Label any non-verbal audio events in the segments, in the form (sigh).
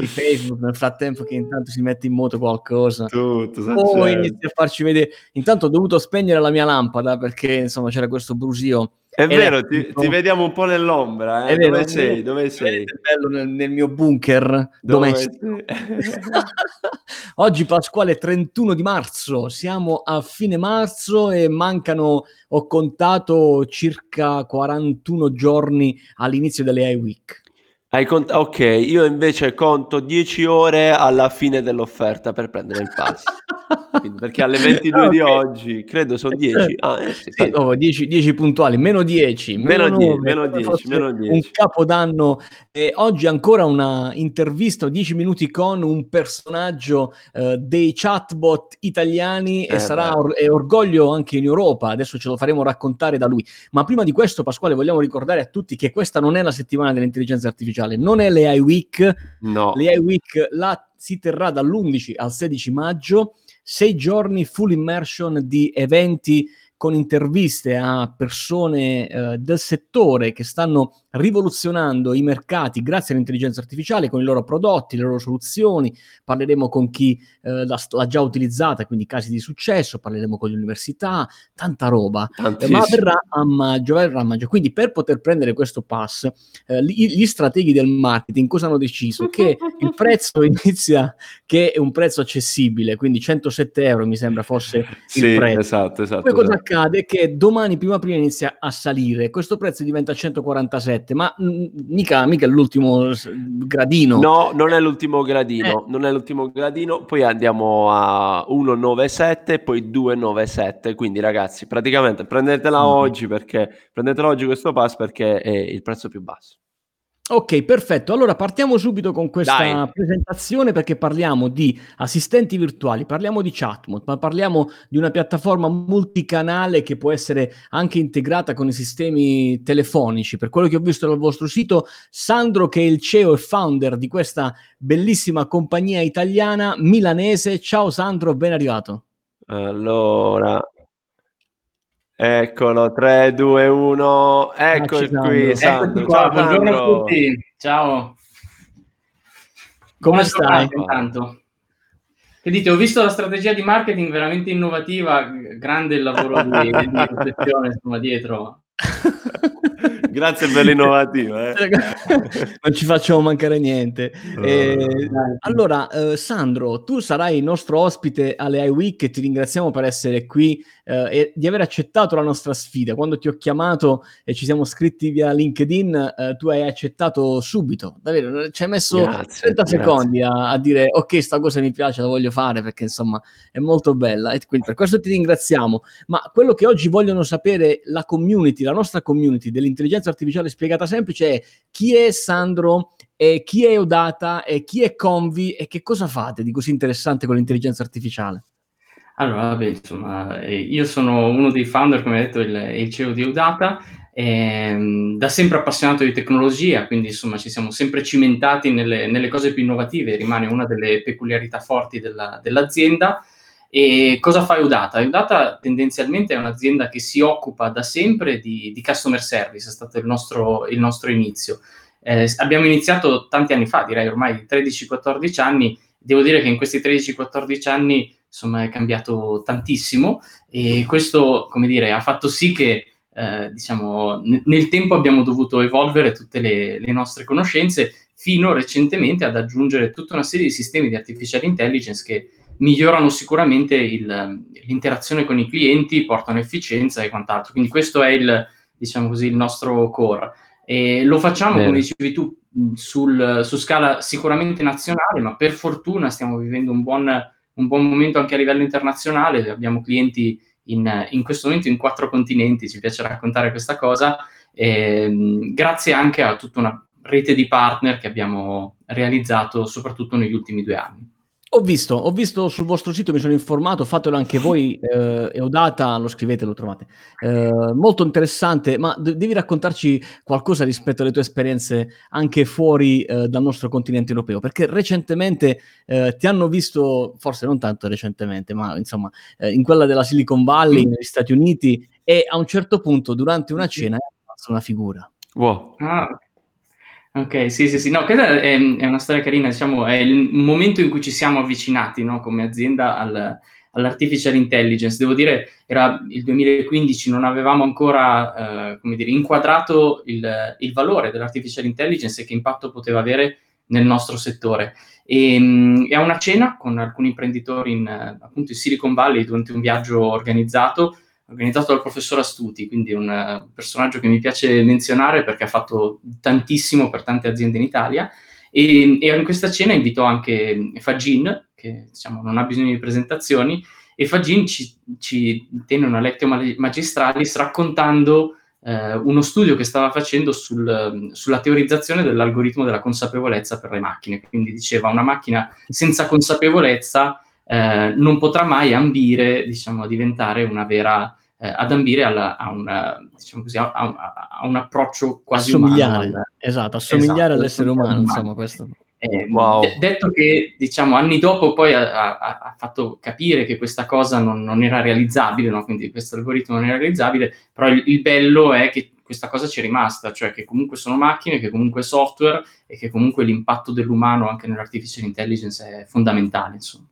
di Facebook nel frattempo che intanto si mette in moto qualcosa. Tutto, poi inizia a farci vedere. Intanto ho dovuto spegnere la mia lampada perché insomma c'era questo brusio è vero, ti, ti, vediamo un po' nell'ombra. Eh? Vero, dove sei? Dove sei? bello nel, nel, mio bunker dove domestico. (laughs) Oggi Pasquale 31 di marzo, siamo a fine marzo e mancano, ho contato, circa 41 giorni all'inizio delle AI Week. Hai cont- ok, io invece conto 10 ore alla fine dell'offerta per prendere il pass. (laughs) Quindi, perché alle 22 (laughs) okay. di oggi, credo sono 10. Ah, eh, sì, sì, 10, 10, puntuali, meno 10. Meno, meno 10, meno 10, meno 10. Un capodanno. E oggi ancora una intervista, 10 minuti con un personaggio eh, dei chatbot italiani eh, e sarà or- è orgoglio anche in Europa. Adesso ce lo faremo raccontare da lui. Ma prima di questo, Pasquale, vogliamo ricordare a tutti che questa non è la settimana dell'intelligenza artificiale, non è l'AI Week. No. L'AI Week la si terrà dall'11 al 16 maggio sei giorni full immersion di eventi con interviste a persone eh, del settore che stanno rivoluzionando i mercati grazie all'intelligenza artificiale con i loro prodotti, le loro soluzioni. Parleremo con chi eh, l'ha, l'ha, già utilizzata, quindi casi di successo, parleremo con le università, tanta roba. Eh, ma verrà a maggio, verrà a maggio. Quindi per poter prendere questo pass, eh, gli, gli, strateghi del marketing cosa hanno deciso? Che (laughs) il prezzo (laughs) inizia che è un prezzo accessibile, quindi 107 euro mi sembra fosse sì, il prezzo. Esatto, esatto. Poi cosa esatto. accade? Che domani prima prima inizia a salire, questo prezzo diventa 147 7, ma mm, mica, mica l'ultimo gradino. No, non è l'ultimo gradino, eh. non è l'ultimo gradino, poi andiamo a 197, poi 297, quindi ragazzi, praticamente prendetela mm. oggi perché prendetela oggi questo pass perché è il prezzo più basso. Ok, perfetto. Allora partiamo subito con questa Dai. presentazione perché parliamo di assistenti virtuali, parliamo di chatbot, ma parliamo di una piattaforma multicanale che può essere anche integrata con i sistemi telefonici. Per quello che ho visto dal vostro sito, Sandro, che è il CEO e founder di questa bellissima compagnia italiana milanese. Ciao Sandro, ben arrivato. Allora, Eccolo, 3, 2, 1, eccoci qui, Sandro. Ciao, buongiorno a tutti, ciao. Come stai? Intanto? Che dite, ho visto la strategia di marketing veramente innovativa, grande il lavoro di, di (laughs) protezione insomma, dietro. (laughs) Grazie per l'innovativa. Eh. (laughs) non ci facciamo mancare niente. Eh, allora, eh, Sandro, tu sarai il nostro ospite alle iWeek e ti ringraziamo per essere qui eh, e di aver accettato la nostra sfida. Quando ti ho chiamato e ci siamo scritti via LinkedIn, eh, tu hai accettato subito. Davvero, ci hai messo grazie, 30 grazie. secondi a, a, dire ok, sta cosa mi piace, la voglio fare perché insomma è molto bella. E quindi per questo ti ringraziamo. Ma quello che oggi vogliono sapere la community, la nostra community dell'intelligenza artificiale spiegata semplice è chi è Sandro e chi è Odata e chi è Convi e che cosa fate di così interessante con l'intelligenza artificiale? Allora, vabbè, insomma, eh, io sono uno dei founder, come detto, il, il CEO di Udata, ehm, da sempre appassionato di tecnologia, quindi insomma ci siamo sempre cimentati nelle, nelle cose più innovative, rimane una delle peculiarità forti della, dell'azienda. E cosa fa Udata? Udata tendenzialmente è un'azienda che si occupa da sempre di, di customer service, è stato il nostro, il nostro inizio. Eh, abbiamo iniziato tanti anni fa, direi ormai 13-14 anni, devo dire che in questi 13-14 anni insomma, è cambiato tantissimo e questo, come dire, ha fatto sì che eh, diciamo, n- nel tempo abbiamo dovuto evolvere tutte le, le, nostre conoscenze fino recentemente ad aggiungere tutta una serie di sistemi di artificial intelligence che migliorano sicuramente il, l'interazione con i clienti, portano efficienza e quant'altro. Quindi questo è il, diciamo così, il nostro core. E lo facciamo, Bene. come dicevi tu, sul, su scala sicuramente nazionale, ma per fortuna stiamo vivendo un buon un buon momento anche a livello internazionale, abbiamo clienti in, in questo momento in quattro continenti, ci piace raccontare questa cosa, eh, grazie anche a tutta una rete di partner che abbiamo realizzato soprattutto negli ultimi due anni. Ho visto, ho visto sul vostro sito, mi sono informato, fatelo anche voi, (laughs) eh, Eudata, lo scrivete, lo trovate. Eh, molto interessante, ma d- devi raccontarci qualcosa rispetto alle tue esperienze anche fuori eh, dal nostro continente europeo, perché recentemente eh, ti hanno visto, forse non tanto recentemente, ma insomma, eh, in quella della Silicon Valley, negli Stati Uniti, e a un certo punto, durante una cena, è una figura. Wow. Ah, Ok, sì, sì, sì. No, questa è, è una storia carina, diciamo, è il momento in cui ci siamo avvicinati, no, come azienda al, all'artificial intelligence. Devo dire, era il 2015, non avevamo ancora, eh, come dire, inquadrato il, il, valore dell'artificial intelligence e che impatto poteva avere nel nostro settore. E, um, e a una cena con alcuni imprenditori in, appunto in Silicon Valley durante un viaggio organizzato, organizzato dal professor Astuti, quindi un uh, personaggio che mi piace menzionare perché ha fatto tantissimo per tante aziende in Italia. E, e in questa cena invitò anche Fagin, che diciamo, non ha bisogno di presentazioni, e Fagin ci, ci tenne una lectio magistralis raccontando eh, uno studio che stava facendo sul, sulla teorizzazione dell'algoritmo della consapevolezza per le macchine. Quindi diceva una macchina senza consapevolezza eh, non potrà mai ambire diciamo, a diventare una vera eh, ad ambire alla, a, una, diciamo così, a, a, a, un approccio quasi assomigliare, umano. Esatto, assomigliare esatto, all'essere umano, insomma, questo. Eh, wow. d- detto che, diciamo, anni dopo poi ha, ha, ha fatto capire che questa cosa non, non era realizzabile, no? quindi questo algoritmo non era realizzabile, però il, il, bello è che questa cosa ci è rimasta, cioè che comunque sono macchine, che comunque è software e che comunque l'impatto dell'umano anche nell'artificial intelligence è fondamentale, insomma.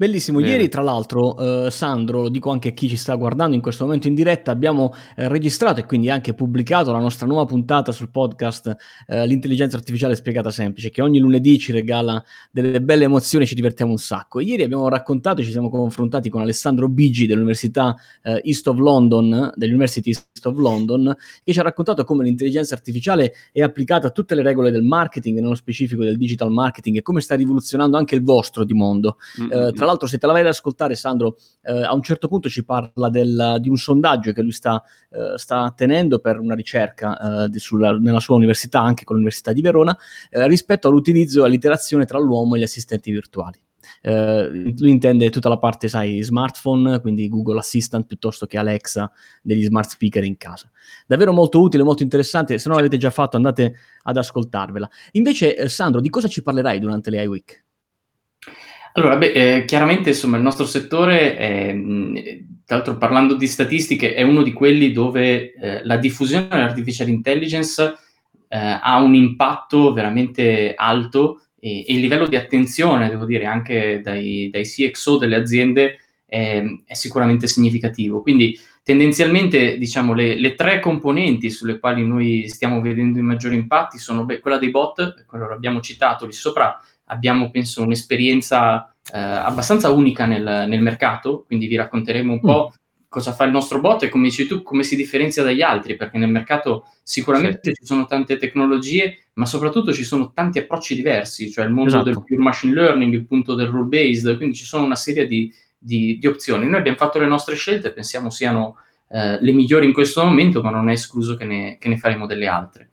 Bellissimo, Bene. ieri tra l'altro eh, Sandro, lo dico anche a chi ci sta guardando in questo momento in diretta, abbiamo eh, registrato e quindi anche pubblicato la nostra nuova puntata sul podcast eh, L'intelligenza artificiale spiegata semplice, che ogni lunedì ci regala delle belle emozioni e ci divertiamo un sacco. Ieri abbiamo raccontato e ci siamo confrontati con Alessandro Bigi dell'Università eh, East of London, dell'University East of London, che ci ha raccontato come l'intelligenza artificiale è applicata a tutte le regole del marketing, nello specifico del digital marketing e come sta rivoluzionando anche il vostro di mondo. Mm-hmm. tra l'altro, se te la vai ad ascoltare, Sandro, eh, a un certo punto ci parla del, di un sondaggio che lui sta, eh, sta tenendo per una ricerca eh, sulla, nella sua università, anche con l'Università di Verona, eh, rispetto all'utilizzo e all'interazione tra l'uomo e gli assistenti virtuali. Uh, lui intende tutta la parte, sai, smartphone, quindi Google Assistant piuttosto che Alexa degli smart speaker in casa. Davvero molto utile, molto interessante. Se non l'avete già fatto, andate ad ascoltarvela. Invece, eh, Sandro, di cosa ci parlerai durante le iWeek? Allora, beh, eh, chiaramente insomma il nostro settore, è, tra l'altro parlando di statistiche, è uno di quelli dove eh, la diffusione dell'artificial intelligence eh, ha un impatto veramente alto e, e, il livello di attenzione, devo dire, anche dai, dai CXO delle aziende è, è, sicuramente significativo. Quindi tendenzialmente diciamo le, le, tre componenti sulle quali noi stiamo vedendo i maggiori impatti sono beh, quella dei bot, quello l'abbiamo citato lì sopra, abbiamo penso un'esperienza eh, abbastanza unica nel, nel, mercato, quindi vi racconteremo un mm. po' cosa fa il nostro bot e come dici tu, come si differenzia dagli altri, perché nel mercato sicuramente sì. ci sono tante tecnologie, ma soprattutto ci sono tanti approcci diversi, cioè il mondo esatto. del pure machine learning, il punto del rule based, quindi ci sono una serie di, di, di opzioni. Noi abbiamo fatto le nostre scelte, pensiamo siano eh, le migliori in questo momento, ma non è escluso che ne, che ne faremo delle altre.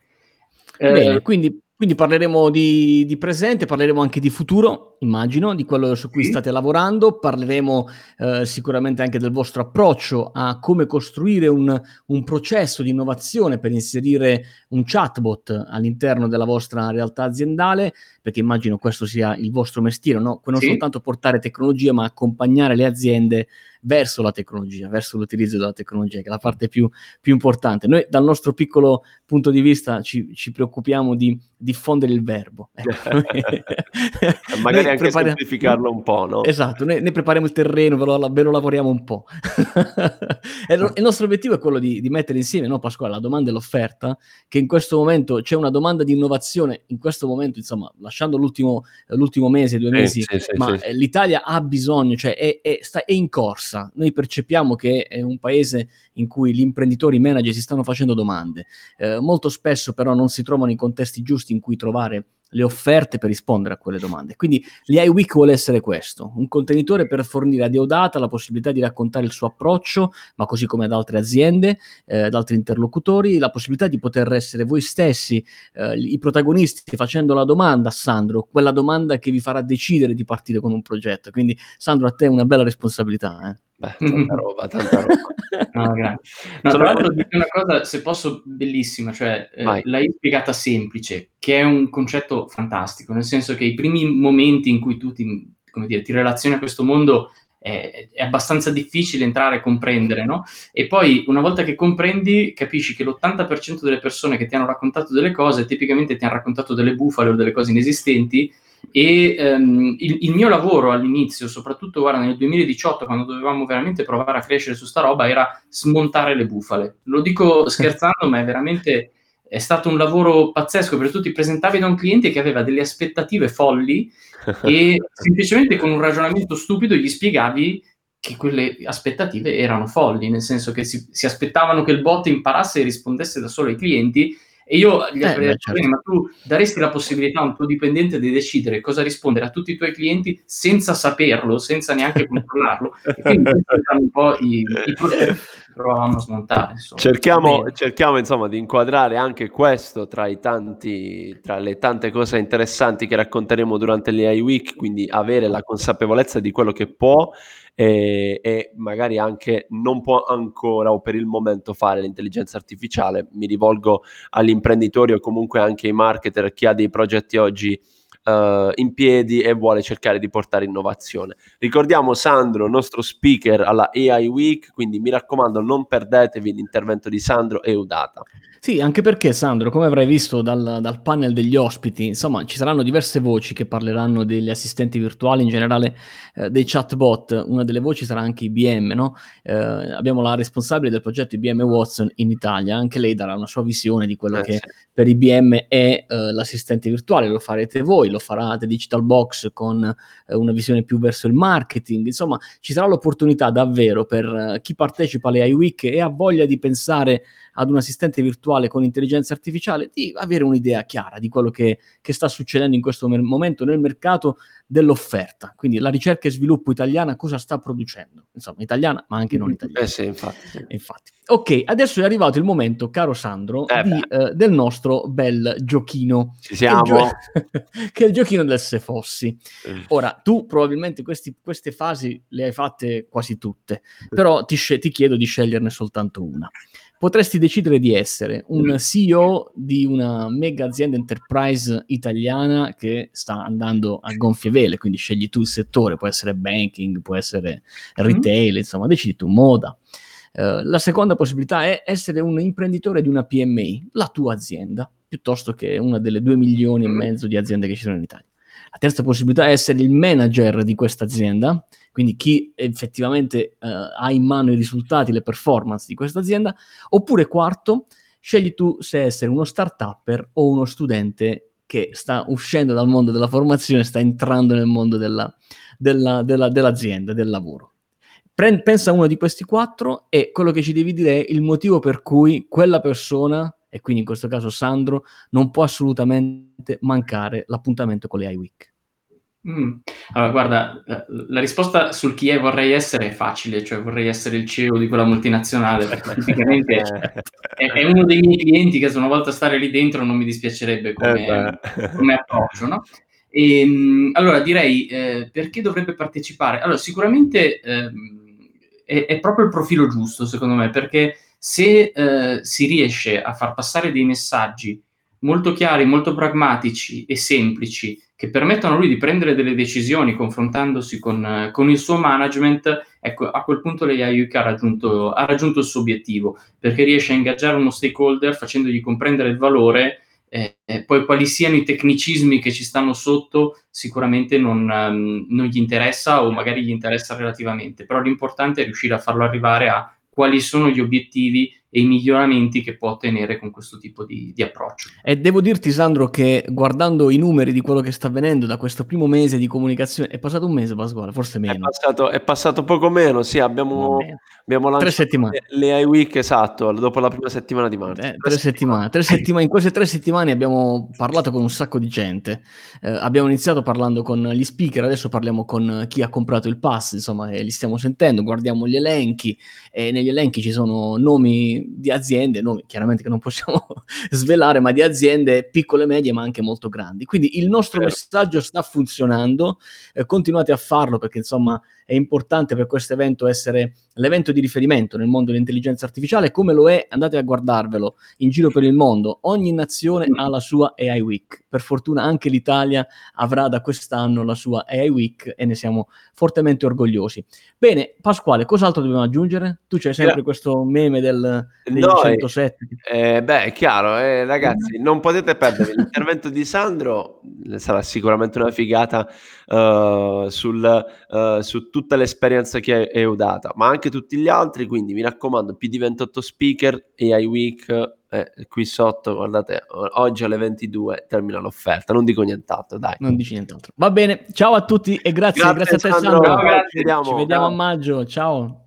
Bene, eh, quindi quindi parleremo di, di, presente, parleremo anche di futuro, immagino, di quello su cui sì. state lavorando, parleremo eh, sicuramente anche del vostro approccio a come costruire un, un, processo di innovazione per inserire un chatbot all'interno della vostra realtà aziendale, perché immagino questo sia il vostro mestiere, no? non sì. soltanto portare tecnologia, ma accompagnare le aziende verso la tecnologia, verso l'utilizzo della tecnologia, che è la parte più, più importante. Noi dal nostro piccolo punto di vista ci, ci preoccupiamo di diffondere il verbo. (laughs) Ecco. (laughs) Magari anche prepari- semplificarlo un po', no? Esatto, noi, noi prepariamo il terreno, ve lo, ve lo lavoriamo un po'. (laughs) il nostro obiettivo è quello di, di mettere insieme, no Pasquale, la domanda e l'offerta, che in questo momento c'è una domanda di innovazione, in questo momento, insomma, lasciando l'ultimo, l'ultimo mese, due mesi, sì, sì, ma sì, l'Italia ha bisogno, cioè è, è, sta, è in corsa. Noi percepiamo che è un paese in cui gli imprenditori, i manager si stanno facendo domande. Eh, molto spesso però non si trovano i contesti giusti in cui trovare le offerte per rispondere a quelle domande. Quindi l'AI vuole essere questo, un contenitore per fornire a Deodata la possibilità di raccontare il suo approccio, ma così come ad altre aziende, eh, ad altri interlocutori, la possibilità di poter essere voi stessi eh, i protagonisti facendo la domanda a Sandro, quella domanda che vi farà decidere di partire con un progetto. Quindi Sandro, a te una bella responsabilità. Eh. Beh, tanta roba, tanta roba. (laughs) no, no, tra l'altro dico una cosa, se posso, bellissima, cioè eh, l'hai spiegata semplice, che è un concetto fantastico, nel senso che i primi momenti in cui tu ti, dire, ti relazioni a questo mondo è, è, abbastanza difficile entrare e comprendere, no? E poi una volta che comprendi, capisci che l'80% delle persone che ti hanno raccontato delle cose, tipicamente ti hanno raccontato delle bufale o delle cose inesistenti, e um, il, il, mio lavoro all'inizio, soprattutto guarda, nel 2018, quando dovevamo veramente provare a crescere su sta roba, era smontare le bufale. Lo dico (laughs) scherzando, ma è veramente è stato un lavoro pazzesco perché tu ti presentavi da un cliente che aveva delle aspettative folli (laughs) e semplicemente con un ragionamento stupido gli spiegavi che quelle aspettative erano folli, nel senso che si, si aspettavano che il bot imparasse e rispondesse da solo ai clienti e io gli eh, avrei detto, certo. ma tu daresti la possibilità a un tuo dipendente di decidere cosa rispondere a tutti i tuoi clienti senza saperlo, senza neanche controllarlo. E quindi erano un po' i, i (laughs) provavamo a smontare. Insomma. Cerchiamo, cerchiamo insomma di inquadrare anche questo tra, i tanti, tra le tante cose interessanti che racconteremo durante l'AI Week, quindi avere la consapevolezza di quello che può e, e, magari anche non può ancora o per il momento fare l'intelligenza artificiale. Mi rivolgo agli imprenditori o comunque anche ai marketer, chi ha dei progetti oggi uh, in piedi e vuole cercare di portare innovazione. Ricordiamo Sandro, nostro speaker alla AI Week, quindi mi raccomando non perdetevi l'intervento di Sandro e Udata. Sì, anche perché Sandro, come avrai visto dal, dal, panel degli ospiti, insomma, ci saranno diverse voci che parleranno degli assistenti virtuali, in generale eh, dei chatbot. Una delle voci sarà anche IBM, no? Eh, abbiamo la responsabile del progetto IBM Watson in Italia, anche lei darà una sua visione di quello eh, che sì. per IBM è eh, l'assistente virtuale. Lo farete voi, lo farà The Digital Box con eh, una visione più verso il marketing. Insomma, ci sarà l'opportunità davvero per eh, chi partecipa alle AI Week e ha voglia di pensare ad un assistente virtuale con intelligenza artificiale, di avere un'idea chiara di quello che, che sta succedendo in questo momento nel mercato dell'offerta. Quindi la ricerca e sviluppo italiana cosa sta producendo? Insomma, italiana, ma anche non italiana. Eh sì, infatti. infatti. Ok, adesso è arrivato il momento, caro Sandro, eh di, eh, del nostro bel giochino. Ci siamo. Che è il, gio- (laughs) che è il giochino del Se Fossi. Ora, tu probabilmente questi, queste fasi le hai fatte quasi tutte, però ti, sc- ti chiedo di sceglierne soltanto una potresti decidere di essere un mm. CEO di una mega azienda enterprise italiana che sta andando a gonfie vele, quindi scegli tu il settore, può essere banking, può essere retail, mm. insomma, decidi tu, moda. Uh, la seconda possibilità è essere un imprenditore di una PMI, la tua azienda, piuttosto che una delle due milioni e mm. mezzo di aziende che ci sono in Italia. La terza possibilità è essere il manager di questa azienda, quindi chi effettivamente uh, ha in mano i risultati, le performance di questa azienda, oppure quarto, scegli tu se essere uno start-upper o uno studente che sta uscendo dal mondo della formazione, sta entrando nel mondo della, della, della, dell'azienda, del lavoro. Pensa a uno di questi quattro e quello che ci devi dire è il motivo per cui quella persona, e quindi in questo caso Sandro, non può assolutamente mancare l'appuntamento con le iWeek. Mm. Allora, guarda, la, la, risposta sul chi è vorrei essere è facile, cioè vorrei essere il CEO di quella multinazionale, perché tipicamente (laughs) è, è, uno dei miei clienti che se una volta stare lì dentro non mi dispiacerebbe come, eh come approccio, no? E, ehm, allora, direi, eh, perché dovrebbe partecipare? Allora, sicuramente eh, è, è, proprio il profilo giusto, secondo me, perché se eh, si riesce a far passare dei messaggi molto chiari, molto pragmatici e semplici, che permettono a lui di prendere delle decisioni confrontandosi con, con il suo management, ecco, a quel punto l'AI ha raggiunto, ha raggiunto il suo obiettivo, perché riesce a ingaggiare uno stakeholder facendogli comprendere il valore eh, poi quali siano i tecnicismi che ci stanno sotto sicuramente non, um, non, gli interessa o magari gli interessa relativamente, però l'importante è riuscire a farlo arrivare a quali sono gli obiettivi e i miglioramenti che può ottenere con questo tipo di, di, approccio. E devo dirti, Sandro, che guardando i numeri di quello che sta avvenendo da questo primo mese di comunicazione, è passato un mese, Pasquale, forse meno. È passato, è passato poco meno, sì, abbiamo, abbiamo lanciato tre settimane. le iWeek, esatto, dopo la prima settimana di marzo. Eh, tre, settimane. Tre settimane. In queste tre settimane abbiamo parlato con un sacco di gente. Eh, abbiamo iniziato parlando con gli speaker, adesso parliamo con chi ha comprato il pass, insomma, e li stiamo sentendo, guardiamo gli elenchi e negli elenchi ci sono nomi di, aziende, noi chiaramente che non possiamo (laughs) svelare, ma di aziende piccole, medie, ma anche molto grandi. Quindi il nostro Vero. messaggio sta funzionando, eh, continuate a farlo perché insomma è importante per questo evento essere l'evento di riferimento nel mondo dell'intelligenza artificiale, come lo è, andate a guardarvelo in giro per il mondo, ogni nazione ha la sua AI Week, per fortuna anche l'Italia avrà da quest'anno la sua AI Week e ne siamo fortemente orgogliosi. Bene, Pasquale, cos'altro dobbiamo aggiungere? Tu c'hai sempre yeah. questo meme del, del no, 107. Eh, beh, è chiaro, eh, ragazzi, non potete (laughs) perdere l'intervento di Sandro, sarà sicuramente una figata uh, sul, uh, su tutta l'esperienza che è Eudata, ma anche tutti gli altri, quindi mi raccomando, PD28 Speaker, AI Week, eh, qui sotto, guardate, oggi alle 22 termina l'offerta, non dico nient'altro, dai. Non dici nient'altro. Va bene, ciao a tutti e grazie, grazie, grazie a te Sandro. Sandro. Ciao, grazie. Ci vediamo, ci vediamo a maggio, ciao.